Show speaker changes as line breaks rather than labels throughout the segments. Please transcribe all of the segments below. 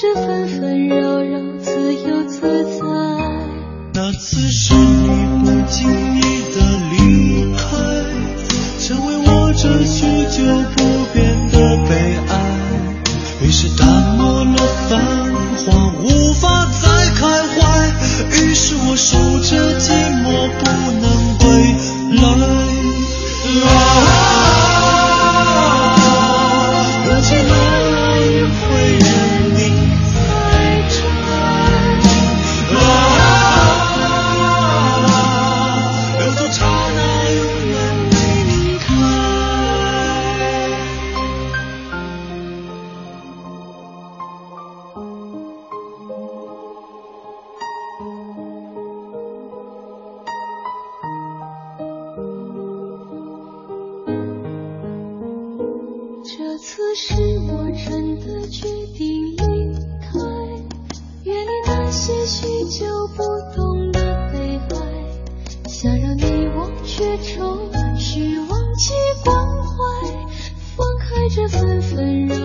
这纷纷扰
是我
真的决定离开，远离那些许久不懂的悲哀，想让你忘却愁绪，忘记关怀，放开这纷纷扰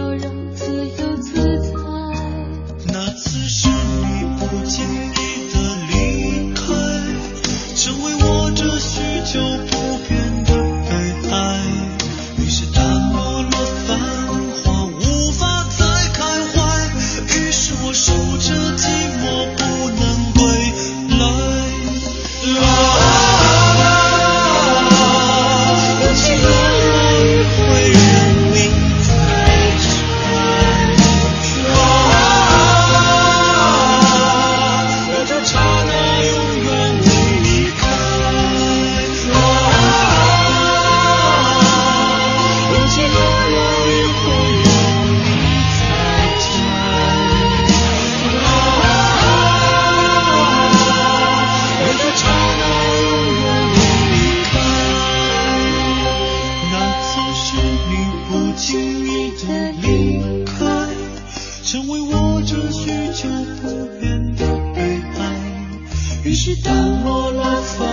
于是淡漠了繁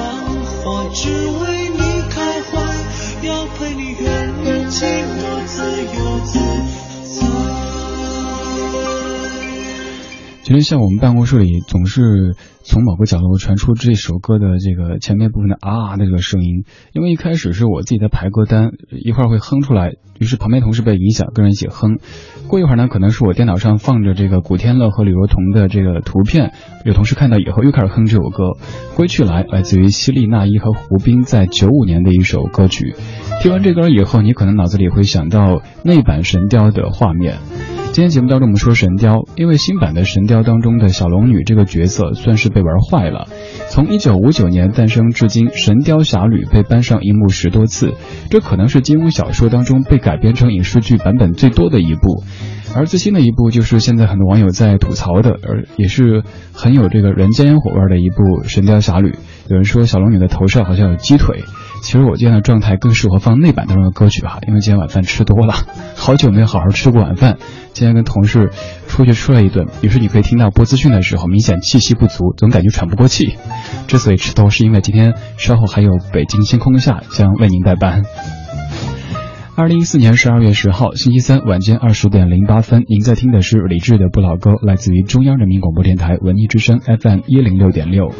华，只为你开怀，要陪你远离寂寞，自由自在。
其实像我们办公室里总是从某个角落传出这首歌的这个前面部分的啊的这个声音，因为一开始是我自己在排歌单，一会儿会哼出来，于是旁边同事被影响，跟着一起哼。过一会儿呢，可能是我电脑上放着这个古天乐和李若彤的这个图片，有同事看到以后又开始哼这首歌。《归去来》来自于希利娜依和胡兵在九五年的一首歌曲。听完这歌以后，你可能脑子里会想到那版《神雕》的画面。今天节目当中我们说神雕，因为新版的神雕当中的小龙女这个角色算是被玩坏了。从一九五九年诞生至今，《神雕侠侣》被搬上荧幕十多次，这可能是金庸小说当中被改编成影视剧版本最多的一部。而最新的一部就是现在很多网友在吐槽的，而也是很有这个人间烟火味的一部《神雕侠侣》。有人说小龙女的头上好像有鸡腿。其实我今天的状态更适合放那版当中的歌曲哈，因为今天晚饭吃多了，好久没有好好吃过晚饭。今天跟同事出去吃了一顿，于是你可以听到播资讯的时候明显气息不足，总感觉喘不过气。之所以吃多，是因为今天稍后还有北京星空下将为您代班。二零一四年十二月十号星期三晚间二十点零八分，您在听的是李志的不老歌，来自于中央人民广播电台文艺之声 FM 一零六点六。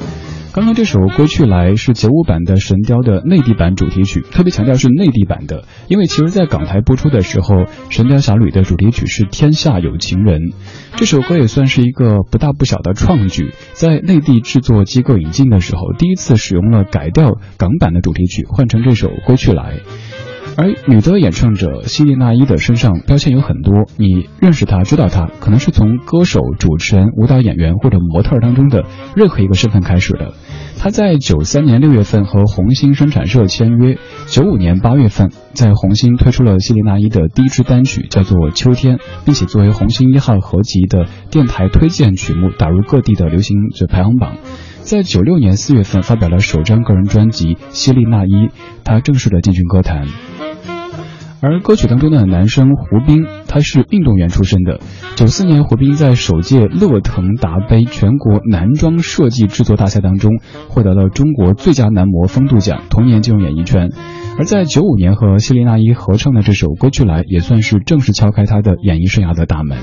刚刚这首《归去来》是九五版的《神雕》的内地版主题曲，特别强调是内地版的，因为其实在港台播出的时候，《神雕侠侣》的主题曲是《天下有情人》，这首歌也算是一个不大不小的创举，在内地制作机构引进的时候，第一次使用了改掉港版的主题曲，换成这首《归去来》。而女的演唱者希利娜依的身上标签有很多，你认识她、知道她，可能是从歌手、主持人、舞蹈演员或者模特当中的任何一个身份开始的。她在九三年六月份和红星生产社签约，九五年八月份在红星推出了希林娜依的第一支单曲，叫做《秋天》，并且作为红星一号合集的电台推荐曲目打入各地的流行这排行榜。在九六年四月份发表了首张个人专辑《希利娜依》，他正式的进军歌坛。而歌曲当中的男生胡兵，他是运动员出身的。九四年，胡兵在首届乐腾达杯全国男装设计制作大赛当中获得了中国最佳男模风度奖，同年进入演艺圈。而在九五年和希丽娜依合唱的这首《歌曲来》，也算是正式敲开他的演艺生涯的大门。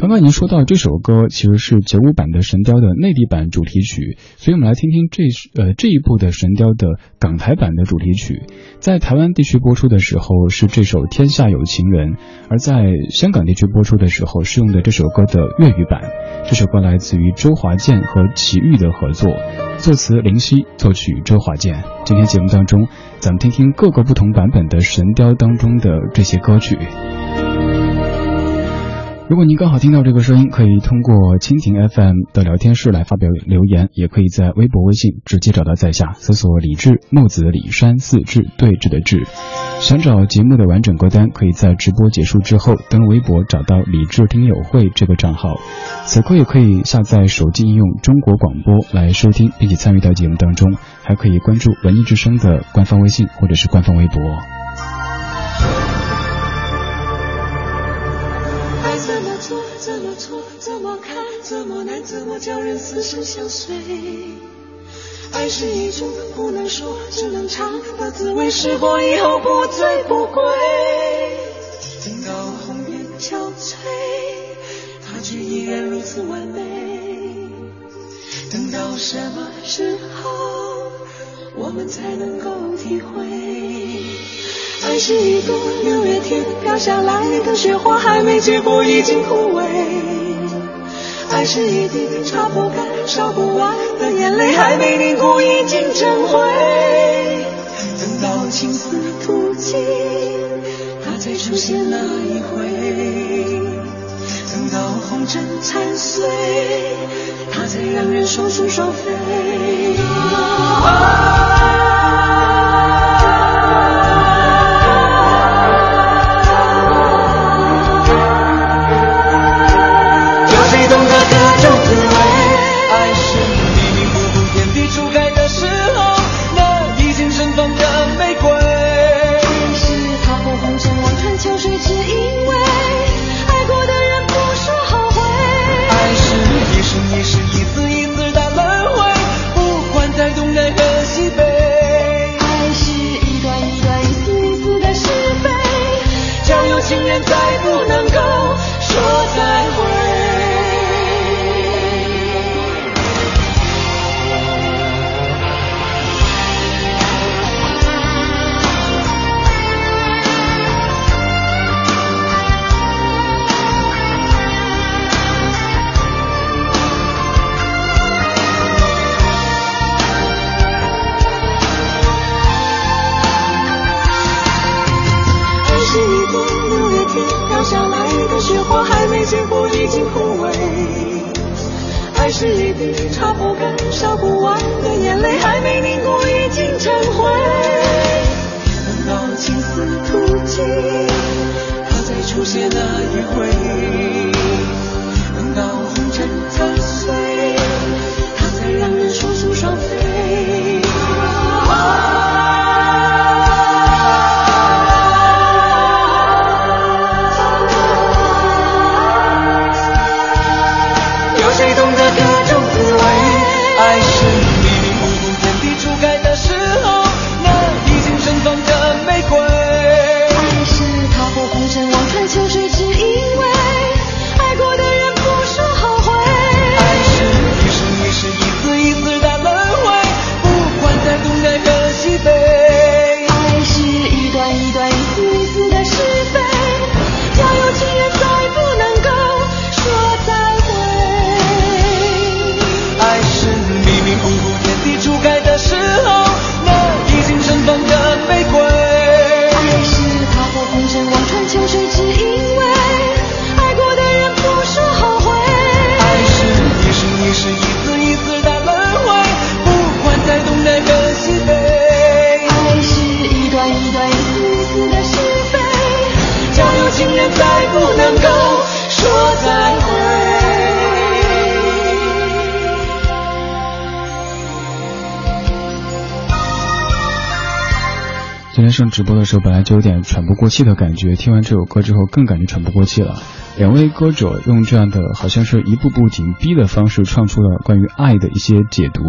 刚刚您说到这首歌其实是九五版的《神雕》的内地版主题曲，所以我们来听听这呃这一部的《神雕》的港台版的主题曲。在台湾地区播出的时候是这首《天下有情人》，而在香港地区播出的时候是用的这首歌的粤语版。这首歌来自于周华健和齐豫的合作，作词林夕，作曲周华健。今天节目当中，咱们听听各个不同版本的《神雕》当中的这些歌曲。如果您刚好听到这个声音，可以通过蜻蜓 FM 的聊天室来发表留言，也可以在微博、微信直接找到在下，搜索“李志木子李山四志对峙的志”。想找节目的完整歌单，可以在直播结束之后登录微博找到“李志听友会”这个账号。此刻也可以下载手机应用“中国广播”来收听，并且参与到节目当中，还可以关注文艺之声的官方微信或者是官方微博。
是一种不能说只能尝的滋味，试过以后不醉不归。等到红颜憔悴，它却依然如此完美。等到什么时候，我们才能够体会？爱是一朵六月天飘下来的雪花，还没结果已经枯萎。爱是一滴擦不干、烧不完的眼泪，还没凝固已经成灰。等到青丝吐尽，它才出现那一回；等到红尘残碎，它才让人双宿双飞。
滴擦不干、烧不完的眼泪，还没凝固已经成灰。等到青丝吐尽，它再出
现
那
一回。
等到红尘残碎，它才让人双宿双飞。
今天上直播的时候，本来就有点喘不过气的感觉，听完这首歌之后更感觉喘不过气了。两位歌者用这样的好像是一步步紧逼的方式，唱出了关于爱的一些解读。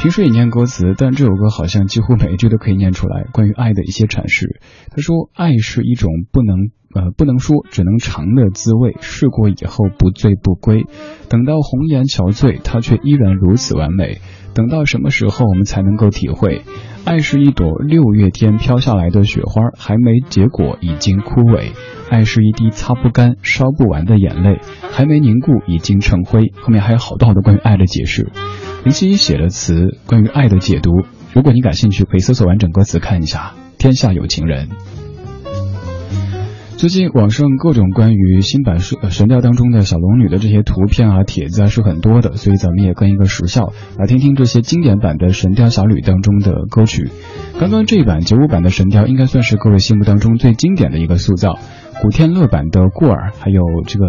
平时也念歌词，但这首歌好像几乎每一句都可以念出来关于爱的一些阐释。他说：“爱是一种不能呃不能说，只能尝的滋味，试过以后不醉不归。等到红颜憔悴，它却依然如此完美。等到什么时候我们才能够体会？”爱是一朵六月天飘下来的雪花，还没结果已经枯萎；爱是一滴擦不干、烧不完的眼泪，还没凝固已经成灰。后面还有好多好多关于爱的解释。林夕写的词关于爱的解读，如果你感兴趣，可以搜索完整歌词看一下。天下有情人。最近网上各种关于新版神神雕当中的小龙女的这些图片啊、帖子啊是很多的，所以咱们也跟一个时效来听听这些经典版的神雕侠侣当中的歌曲。刚刚这一版九五版的神雕应该算是各位心目当中最经典的一个塑造，古天乐版的过儿，还有这个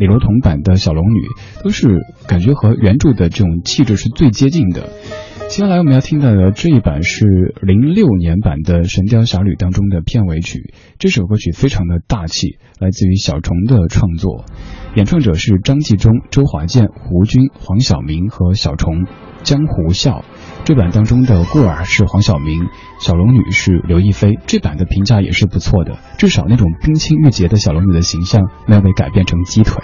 李若彤版的小龙女，都是感觉和原著的这种气质是最接近的。接下来我们要听到的这一版是零六年版的《神雕侠侣》当中的片尾曲。这首歌曲非常的大气，来自于小虫的创作，演唱者是张纪中、周华健、胡军、黄晓明和小虫。江湖笑这版当中的过儿是黄晓明，小龙女是刘亦菲。这版的评价也是不错的，至少那种冰清玉洁的小龙女的形象没有被改变成鸡腿。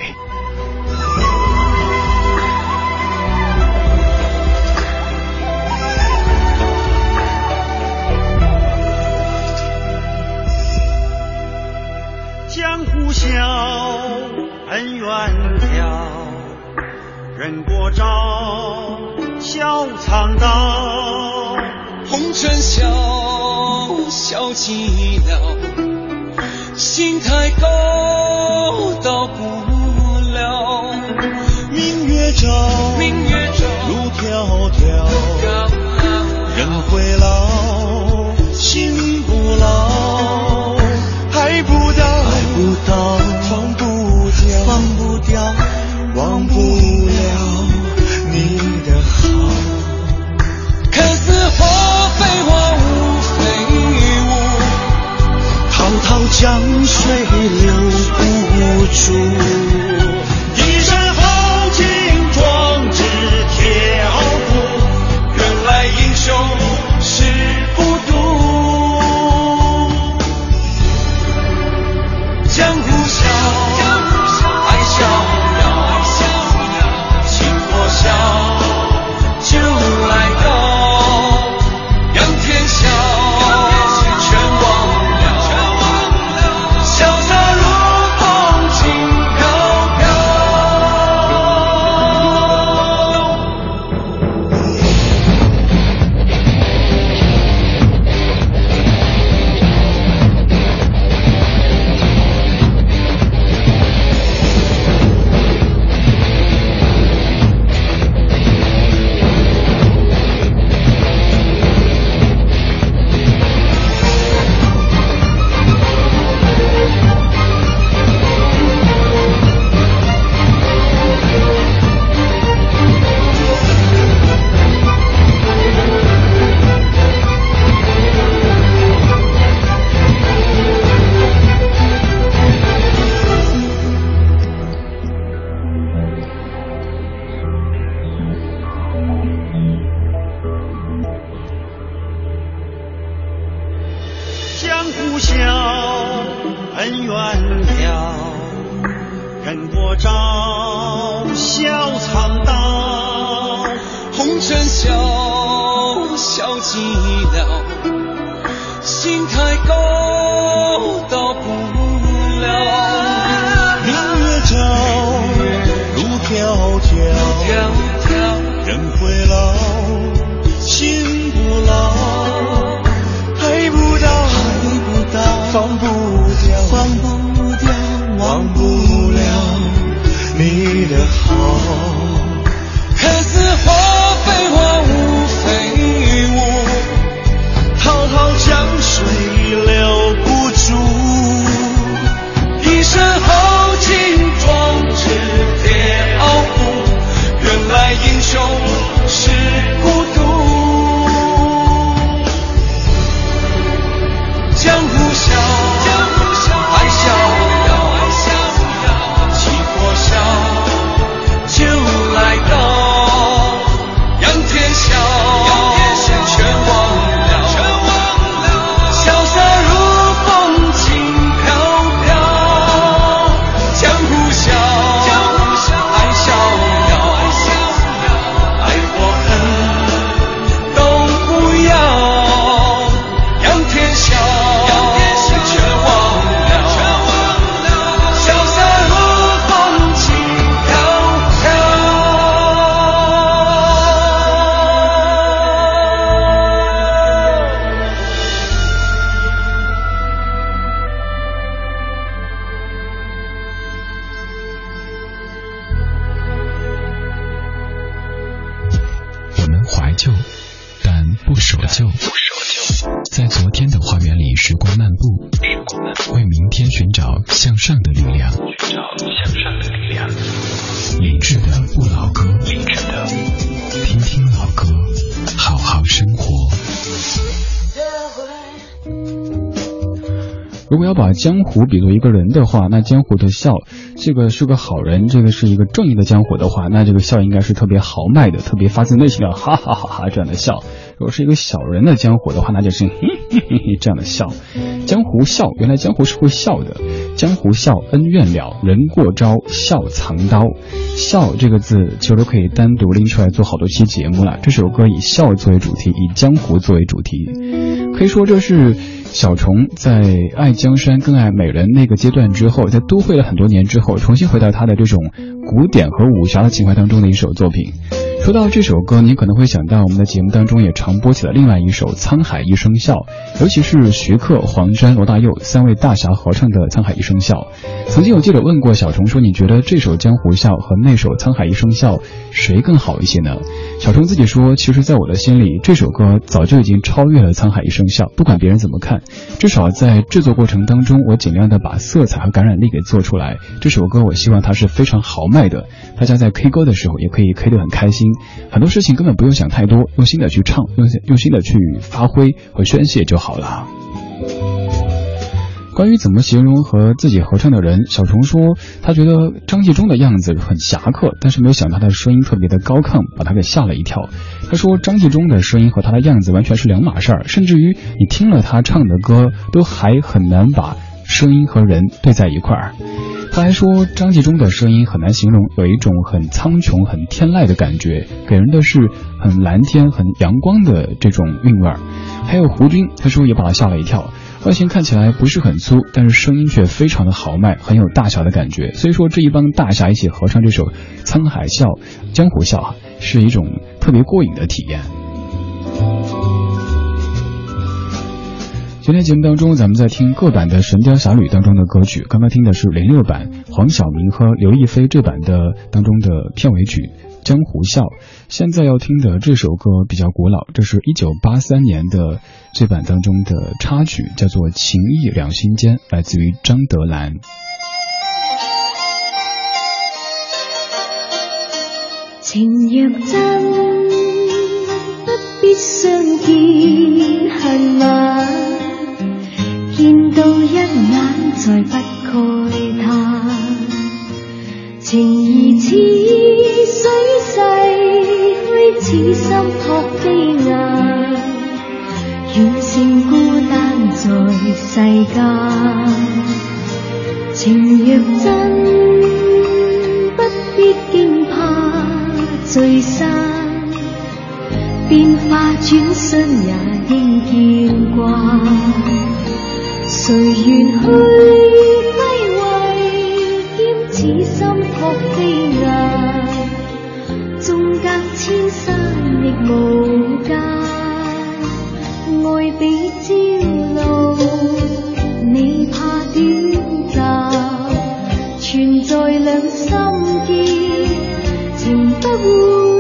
照，笑苍道。
红尘笑，笑寂寥。心太高，到不了。
明月照，
明月照，
路迢迢。人会老，心不老。爱不到，
爱不到。
忘不掉，忘江水留不住。
人笑
笑寂寥心
太高。要把江湖比作一个人的话，那江湖的笑，这个是个好人，这个是一个正义的江湖的话，那这个笑应该是特别豪迈的，特别发自内心的哈哈哈哈这样的笑。如果是一个小人的江湖的话，那就是嘿嘿嘿这样的笑。江湖笑，原来江湖是会笑的。江湖笑，恩怨了，人过招，笑藏刀。笑这个字，其实都可以单独拎出来做好多期节目了。这首歌以笑作为主题，以江湖作为主题，可以说这是。小虫在爱江山更爱美人那个阶段之后，在都会了很多年之后，重新回到他的这种古典和武侠的情怀当中的一首作品。说到这首歌，你可能会想到我们的节目当中也常播起了另外一首《沧海一声笑》，尤其是徐克、黄沾、罗大佑三位大侠合唱的《沧海一声笑》。曾经有记者问过小虫说：“你觉得这首《江湖笑》和那首《沧海一声笑》谁更好一些呢？”小虫自己说：“其实，在我的心里，这首歌早就已经超越了《沧海一声笑》，不管别人怎么看，至少在制作过程当中，我尽量的把色彩和感染力给做出来。这首歌，我希望它是非常豪迈的，大家在 K 歌的时候也可以 K 得很开心。”很多事情根本不用想太多，用心的去唱，用用心的去发挥和宣泄就好了。关于怎么形容和自己合唱的人，小虫说他觉得张纪中的样子很侠客，但是没有想他的声音特别的高亢，把他给吓了一跳。他说张纪中的声音和他的样子完全是两码事儿，甚至于你听了他唱的歌，都还很难把声音和人对在一块儿。他还说，张纪中的声音很难形容，有一种很苍穹、很天籁的感觉，给人的是很蓝天、很阳光的这种韵味儿。还有胡军，他说也把他吓了一跳，外形看起来不是很粗，但是声音却非常的豪迈，很有大侠的感觉。所以说，这一帮大侠一起合唱这首《沧海笑》《江湖笑》啊，是一种特别过瘾的体验。今天节目当中，咱们在听各版的《神雕侠侣》当中的歌曲。刚刚听的是零六版黄晓明和刘亦菲这版的当中的片尾曲《江湖笑》。现在要听的这首歌比较古老，这是一九八三年的这版当中的插曲，叫做《情义两心间》，来自于张德兰。
情若真，不必相见恨晚。见到一眼，再不慨叹。情义似水逝去，此心托飞雁。远胜孤单在世间。情若真，不必惊怕聚散。变化转瞬也应见惯。谁愿去归位，兼此心托飞雁，纵隔千山亦无间，爱比朝露，你怕短暂，存在两心间，情不会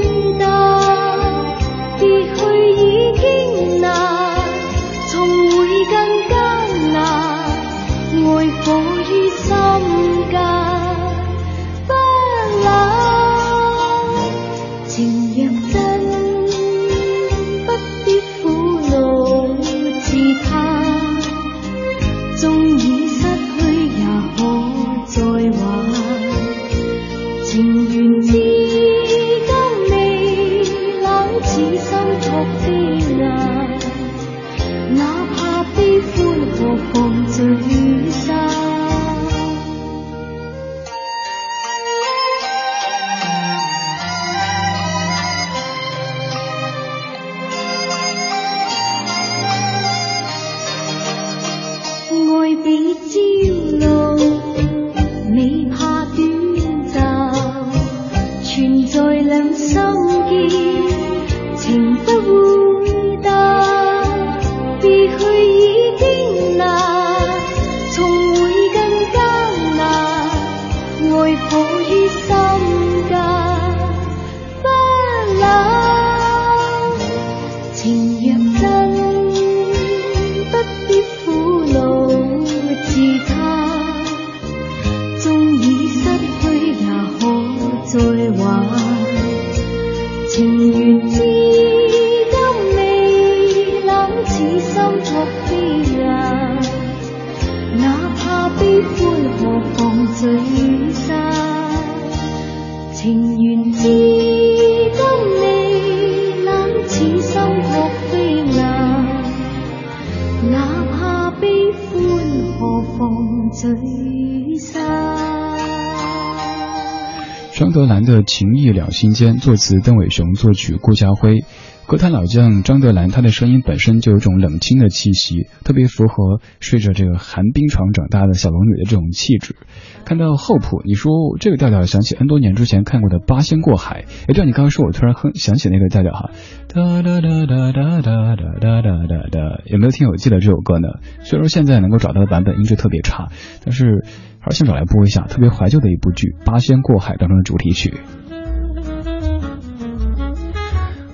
德兰的《情义两心间》，作词邓伟雄，作曲顾嘉辉。歌坛老将张德兰，他的声音本身就有种冷清的气息，特别符合睡着这个寒冰床长大的小龙女的这种气质。看到后谱，你说这个调调想起 N 多年之前看过的《八仙过海》。哎，对，你刚刚说，我突然哼想起那个调调哈，哒哒哒哒哒哒哒哒哒哒，有没有听友记得这首歌呢？虽然说现在能够找到的版本音质特别差，但是而现场来播一下，特别怀旧的一部剧《八仙过海》当中的主题曲。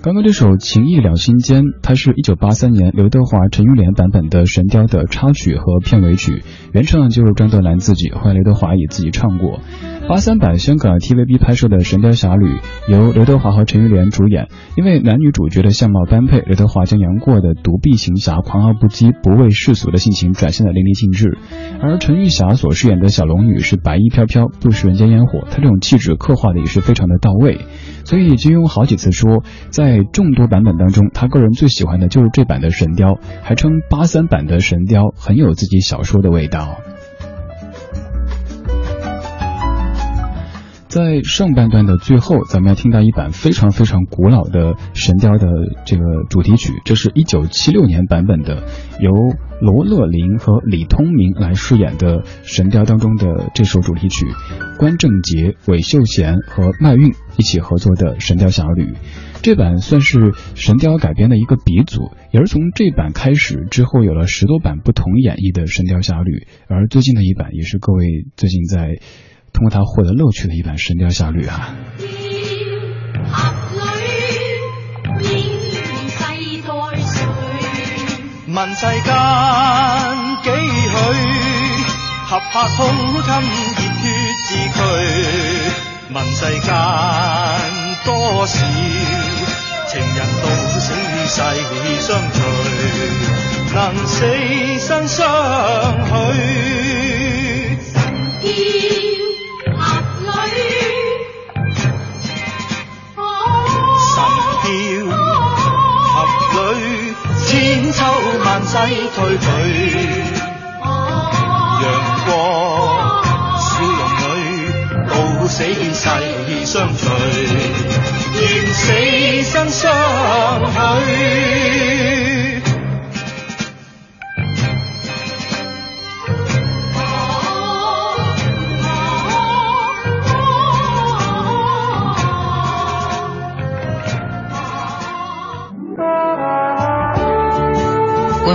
刚刚这首《情义两心间》，它是一九八三年刘德华、陈玉莲版本的《神雕》的插曲和片尾曲，原唱就是张德兰自己，后来刘德华也自己唱过。八三版香港 TVB 拍摄的《神雕侠侣》由刘德华和陈玉莲主演，因为男女主角的相貌般配，刘德华将杨过的独臂行侠、狂傲不羁、不畏世俗的性情展现的淋漓尽致，而陈玉霞所饰演的小龙女是白衣飘飘，不食人间烟火，她这种气质刻画的也是非常的到位。所以金庸好几次说，在众多版本当中，他个人最喜欢的就是这版的神雕，还称八三版的神雕很有自己小说的味道。在上半段的最后，咱们要听到一版非常非常古老的神雕的这个主题曲，这是一九七六年版本的，由罗乐林和李通明来饰演的神雕当中的这首主题曲，关正杰、韦秀贤和麦韵一起合作的《神雕侠侣》。这版算是神雕改编的一个鼻祖，也是从这版开始之后有了十多版不同演绎的《神雕侠侣》，而最近的一版也是各位最近在。通过它获得乐趣的一版《神雕侠侣》啊。
问世间几许？合拍胸襟热血自驱。问世间多少情人到死逝相随？能死生相许。神雕侠侣，神雕。千秋万世退去，阳光笑容里，到死世相随，愿死生相许。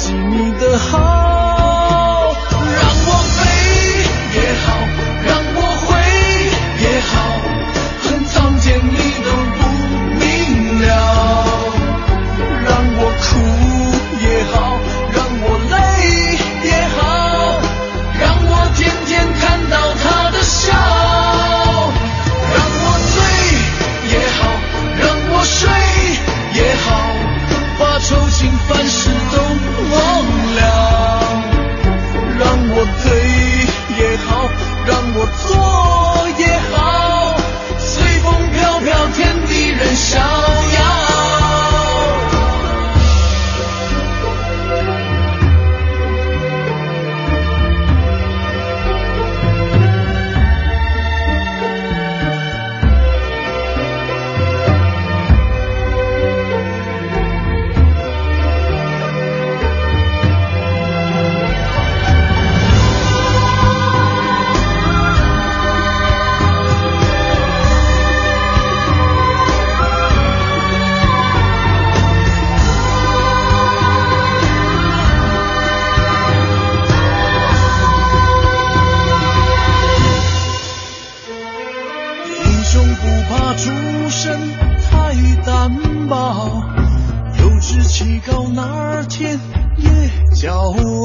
是你的好。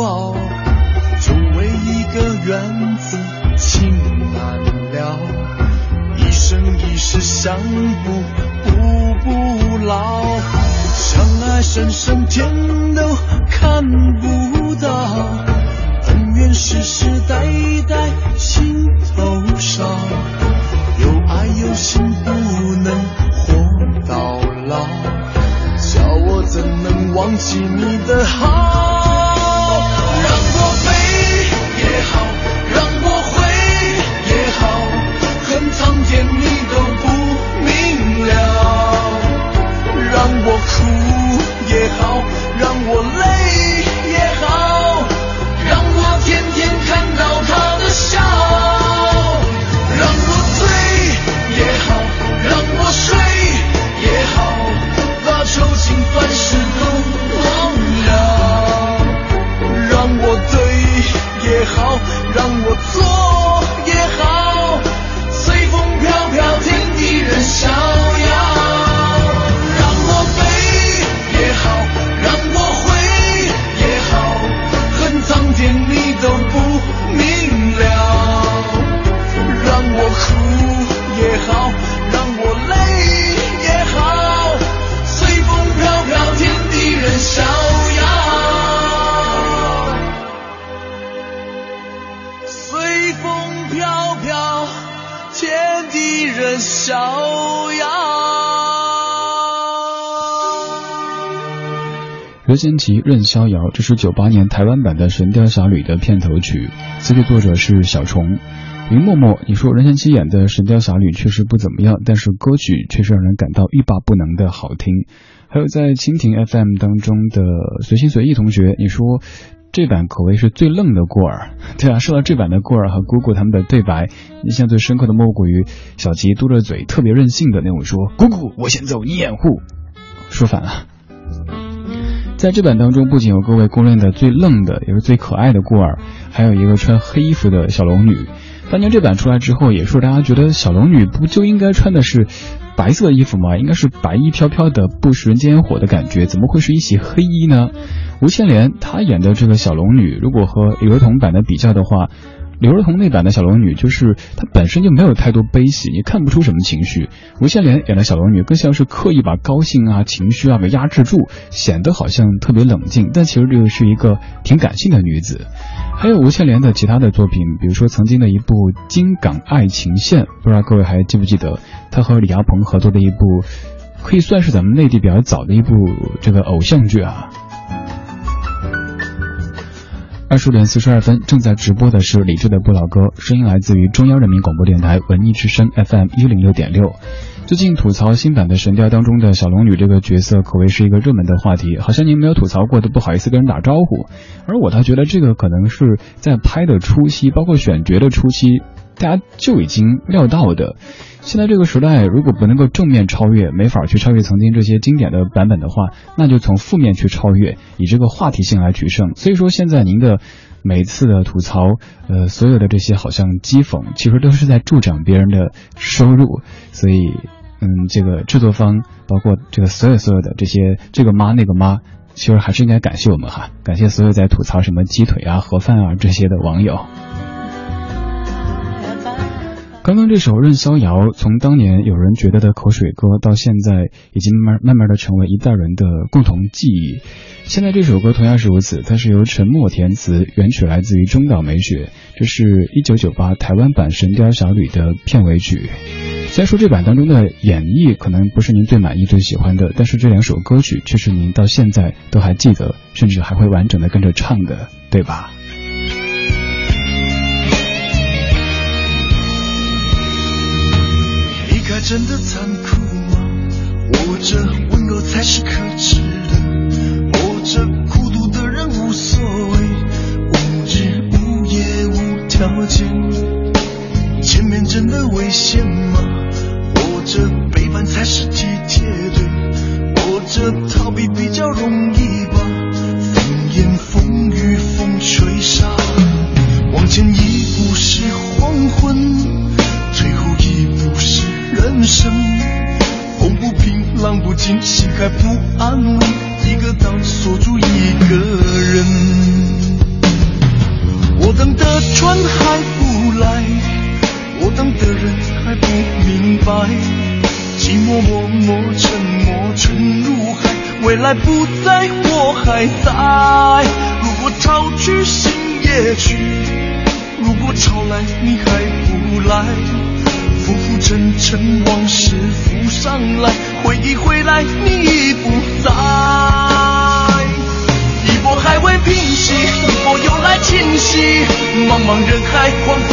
傲。就为一个缘字，情难了，一生一世相不不不老，相爱深深天都看不到，恩怨世世代代心头烧，有爱有心不能活到。老，叫我怎能忘记你任
贤齐《任逍遥》，这是九八年台湾版的《神雕侠侣》的片头曲，词曲作者是小虫。林默默，你说任贤齐演的《神雕侠侣》确实不怎么样，但是歌曲却是让人感到欲罢不能的好听。还有在蜻蜓 FM 当中的随心随意同学，你说这版可谓是最愣的过儿。对啊，说到这版的过儿和姑姑他们的对白，印象最深刻的莫过于小吉嘟着嘴特别任性的那种说：“姑姑，我先走，你掩护。”说反了。在这版当中，不仅有各位公认的最愣的，也是最可爱的过儿，还有一个穿黑衣服的小龙女。当年这版出来之后，也是大家觉得小龙女不就应该穿的是白色衣服吗？应该是白衣飘飘的，不食人间烟火的感觉，怎么会是一袭黑衣呢？吴千莲她演的这个小龙女，如果和儿童版的比较的话，刘若彤那版的小龙女就是她本身就没有太多悲喜，你看不出什么情绪。吴倩莲演的小龙女更像是刻意把高兴啊、情绪啊给压制住，显得好像特别冷静，但其实这个是一个挺感性的女子。还有吴倩莲的其他的作品，比如说曾经的一部《京港爱情线》，不知道各位还记不记得，她和李亚鹏合作的一部，可以算是咱们内地比较早的一部这个偶像剧啊。二十点四十二分，正在直播的是理智的不老歌，声音来自于中央人民广播电台文艺之声 FM 一零六点六。最近吐槽新版的《神雕》当中的小龙女这个角色，可谓是一个热门的话题。好像您没有吐槽过，都不好意思跟人打招呼。而我倒觉得这个可能是在拍的初期，包括选角的初期，大家就已经料到的。现在这个时代，如果不能够正面超越，没法去超越曾经这些经典的版本的话，那就从负面去超越，以这个话题性来取胜。所以说，现在您的每次的吐槽，呃，所有的这些好像讥讽，其实都是在助长别人的收入。所以，嗯，这个制作方，包括这个所有所有的这些这个妈那个妈，其实还是应该感谢我们哈，感谢所有在吐槽什么鸡腿啊、盒饭啊这些的网友。刚刚这首《任逍遥》，从当年有人觉得的口水歌，到现在已经慢慢慢的成为一代人的共同记忆。现在这首歌同样是如此，它是由陈默填词，原曲来自于中岛美雪，这是一九九八台湾版《神雕侠侣》的片尾曲。虽然说这版当中的演绎可能不是您最满意、最喜欢的，但是这两首歌曲却是您到现在都还记得，甚至还会完整的跟着唱的，对吧？
真的残酷吗？或者温柔才是可耻的？或者孤独的人无所谓，无日无夜无条件？前面真的危险吗？或者背叛才是体贴的？或者逃避比较容易吧？风言风语风吹沙，往前一步是黄昏，人生。风不平，浪不静，心还不安稳，一个岛锁住一个人。我等的船还不来，我等的人还不明白，寂寞默默沉没沉入海，未来不在我还在。如果潮去心也去，如果潮来你还不来，浮浮沉沉往事浮上来，回忆回来你已不在。一波还未平息，一波又来侵袭，茫茫人海，狂风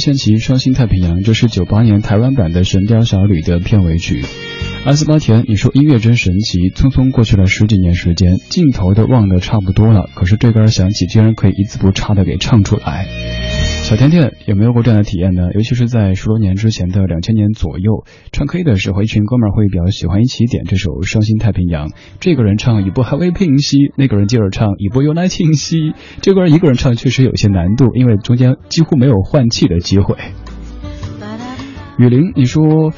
任贤齐《双星太平洋》，这是九八年台湾版的《神雕侠侣》的片尾曲。阿斯巴甜，你说音乐真神奇，匆匆过去了十几年时间，镜头都忘得差不多了，可是这边响起，竟然可以一字不差的给唱出来。小甜甜有没有过这样的体验呢？尤其是在十多年之前的两千年左右，唱 K 的时候，一群哥们儿会比较喜欢一起点这首《伤心太平洋》。这个人唱一波还未平息，那个人接着唱一波又来清晰。这个人一个人唱确实有些难度，因为中间几乎没有换气的机会。雨林，你说。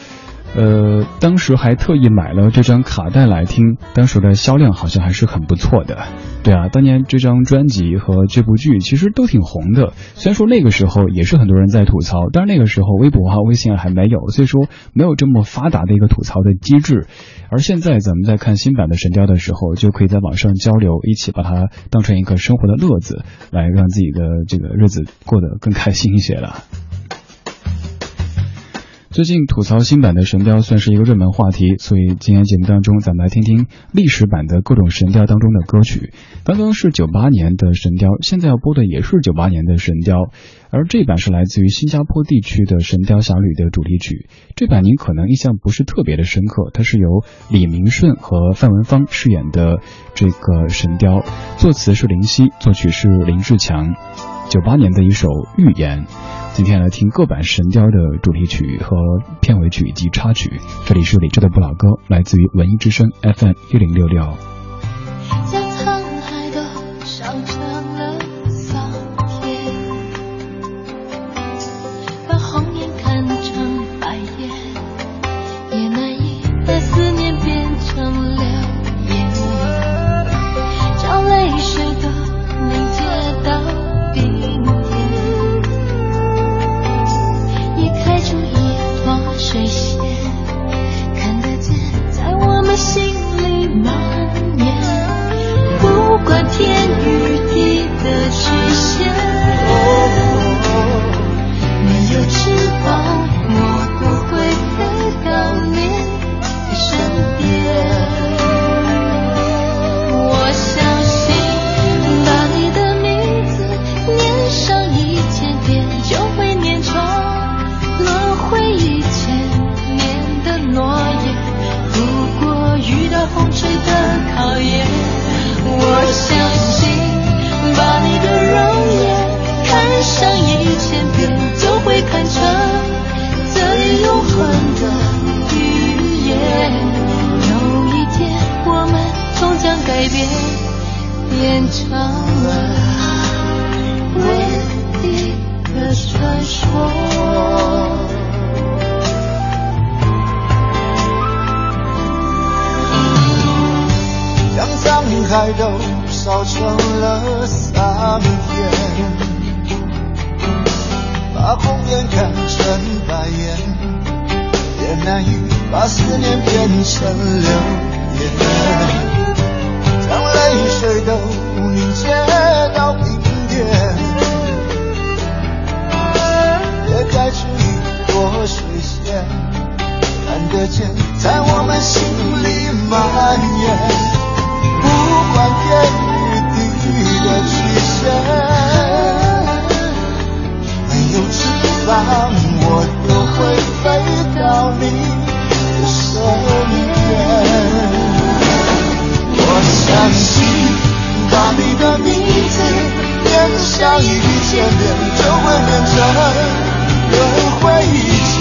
呃，当时还特意买了这张卡带来听，当时的销量好像还是很不错的。对啊，当年这张专辑和这部剧其实都挺红的。虽然说那个时候也是很多人在吐槽，但是那个时候微博啊、微信还没有，所以说没有这么发达的一个吐槽的机制。而现在咱们在看新版的《神雕》的时候，就可以在网上交流，一起把它当成一个生活的乐子，来让自己的这个日子过得更开心一些了。最近吐槽新版的《神雕》算是一个热门话题，所以今天节目当中，咱们来听听历史版的各种《神雕》当中的歌曲。刚刚是九八年的《神雕》，现在要播的也是九八年的《神雕》，而这版是来自于新加坡地区的《神雕侠侣》的主题曲。这版您可能印象不是特别的深刻，它是由李明顺和范文芳饰演的这个神雕，作词是林夕，作曲是林志强。九八年的一首《预言》。今天来听各版《神雕》的主题曲和片尾曲以及插曲。这里是李志的不老歌，来自于文艺之声 FM 一零六六。
言。将泪水都凝结到冰点，
也该吃一朵水仙，看得见在我们心里蔓延。千遍，就会变成轮回一千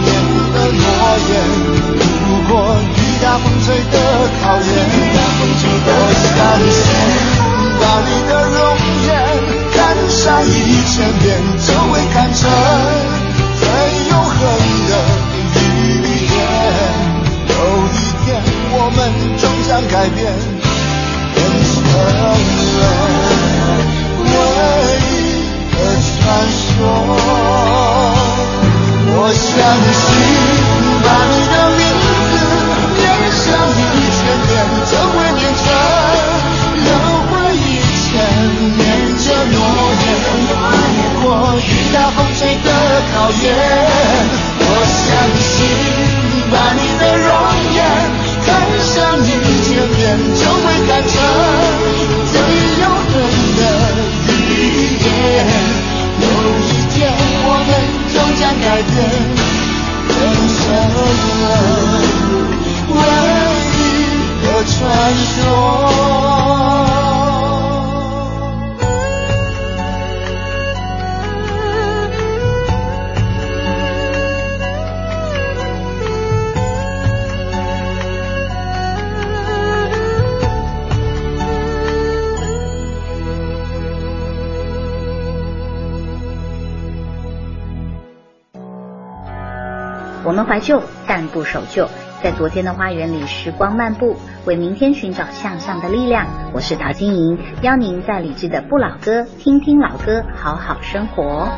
年的诺言。如果雨打风吹的考验。我相信，把你的容颜看上一千遍，就会看成最永恒的语言。有一天，我们终将改，变
怀旧，但不守旧。在昨天的花园里，时光漫步，为明天寻找向上的力量。我是陶晶莹，邀您在理智的不老歌，听听老歌，好好生活。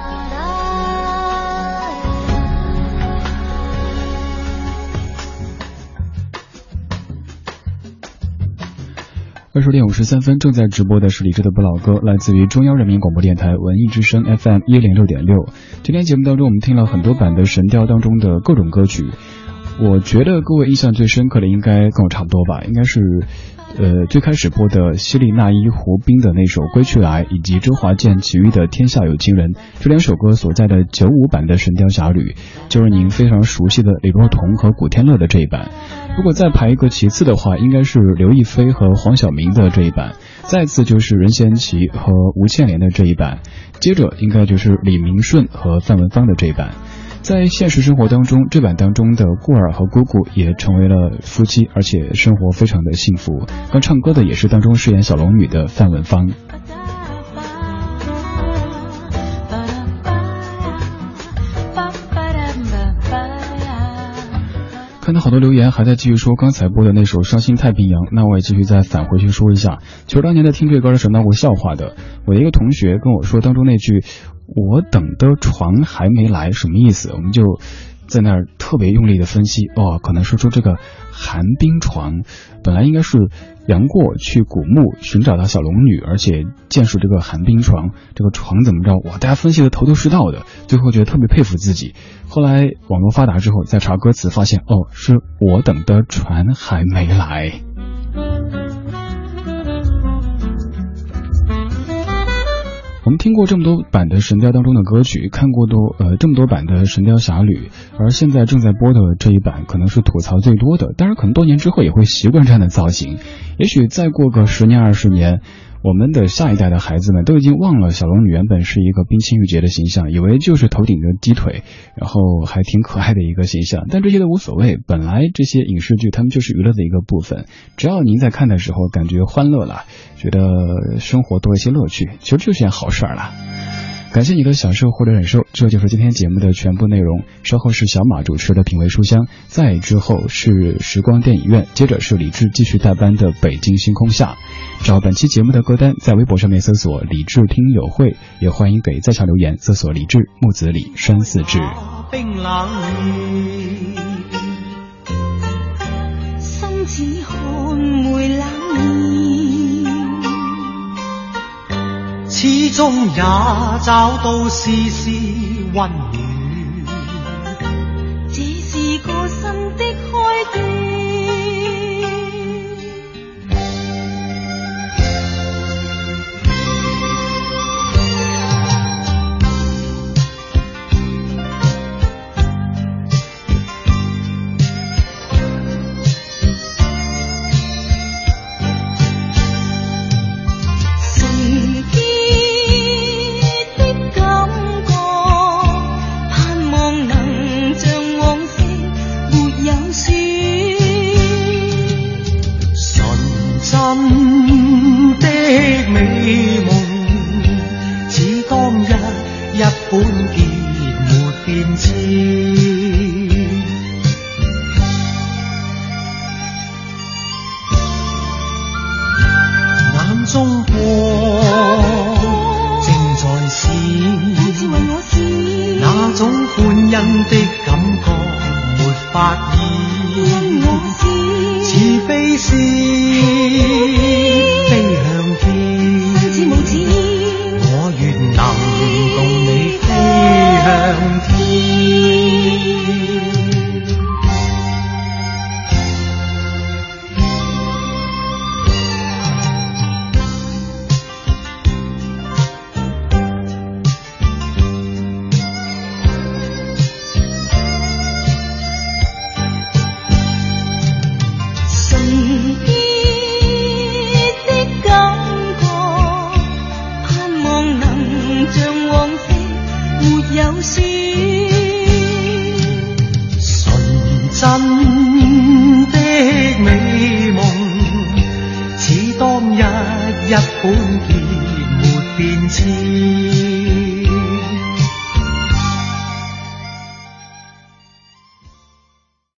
十点五十三分，正在直播的是李志的不老歌，来自于中央人民广播电台文艺之声 FM 一零六点六。今天节目当中，我们听了很多版的《神雕》当中的各种歌曲。我觉得各位印象最深刻的应该跟我差不多吧，应该是，呃，最开始播的希利娜依胡兵的那首《归去来》，以及周华健、齐豫的《天下有情人》这两首歌所在的九五版的《神雕侠侣》，就是您非常熟悉的李若彤和古天乐的这一版。如果再排一个其次的话，应该是刘亦菲和黄晓明的这一版，再次就是任贤齐和吴倩莲的这一版，接着应该就是李明顺和范文芳的这一版。在现实生活当中，这版当中的顾儿和姑姑也成为了夫妻，而且生活非常的幸福。刚唱歌的也是当中饰演小龙女的范文芳。看到好多留言还在继续说刚才播的那首《伤心太平洋》，那我也继续再返回去说一下。其实当年在听这歌的时候闹过笑话的。我的一个同学跟我说当中那句“我等的船还没来”什么意思？我们就在那儿特别用力的分析。哦，可能是说这个寒冰床，本来应该是杨过去古墓寻找到小龙女，而且见识这个寒冰床，这个床怎么着？哇，大家分析的头头是道的，最后觉得特别佩服自己。后来网络发达之后，再查歌词，发现哦，是我等的船还没来。我们听过这么多版的《神雕》当中的歌曲，看过多呃这么多版的《神雕侠侣》，而现在正在播的这一版可能是吐槽最多的。当然，可能多年之后也会习惯这样的造型。也许再过个十年二十年，我们的下一代的孩子们都已经忘了小龙女原本是一个冰清玉洁的形象，以为就是头顶着鸡腿，然后还挺可爱的一个形象。但这些都无所谓，本来这些影视剧他们就是娱乐的一个部分，只要您在看的时候感觉欢乐了，觉得生活多一些乐趣，其实就是件好事儿了。感谢你的享受或者忍受，这就是今天节目的全部内容。稍后是小马主持的品味书香，再之后是时光电影院，接着是李志继续代班的北京星空下。找本期节目的歌单，在微博上面搜索“李志听友会”，也欢迎给在下留言，搜索“李志木子李山寺志”。
冰冷
心似寒梅冷
始终也找到丝丝温暖。
只是个新的开端。心的
美梦。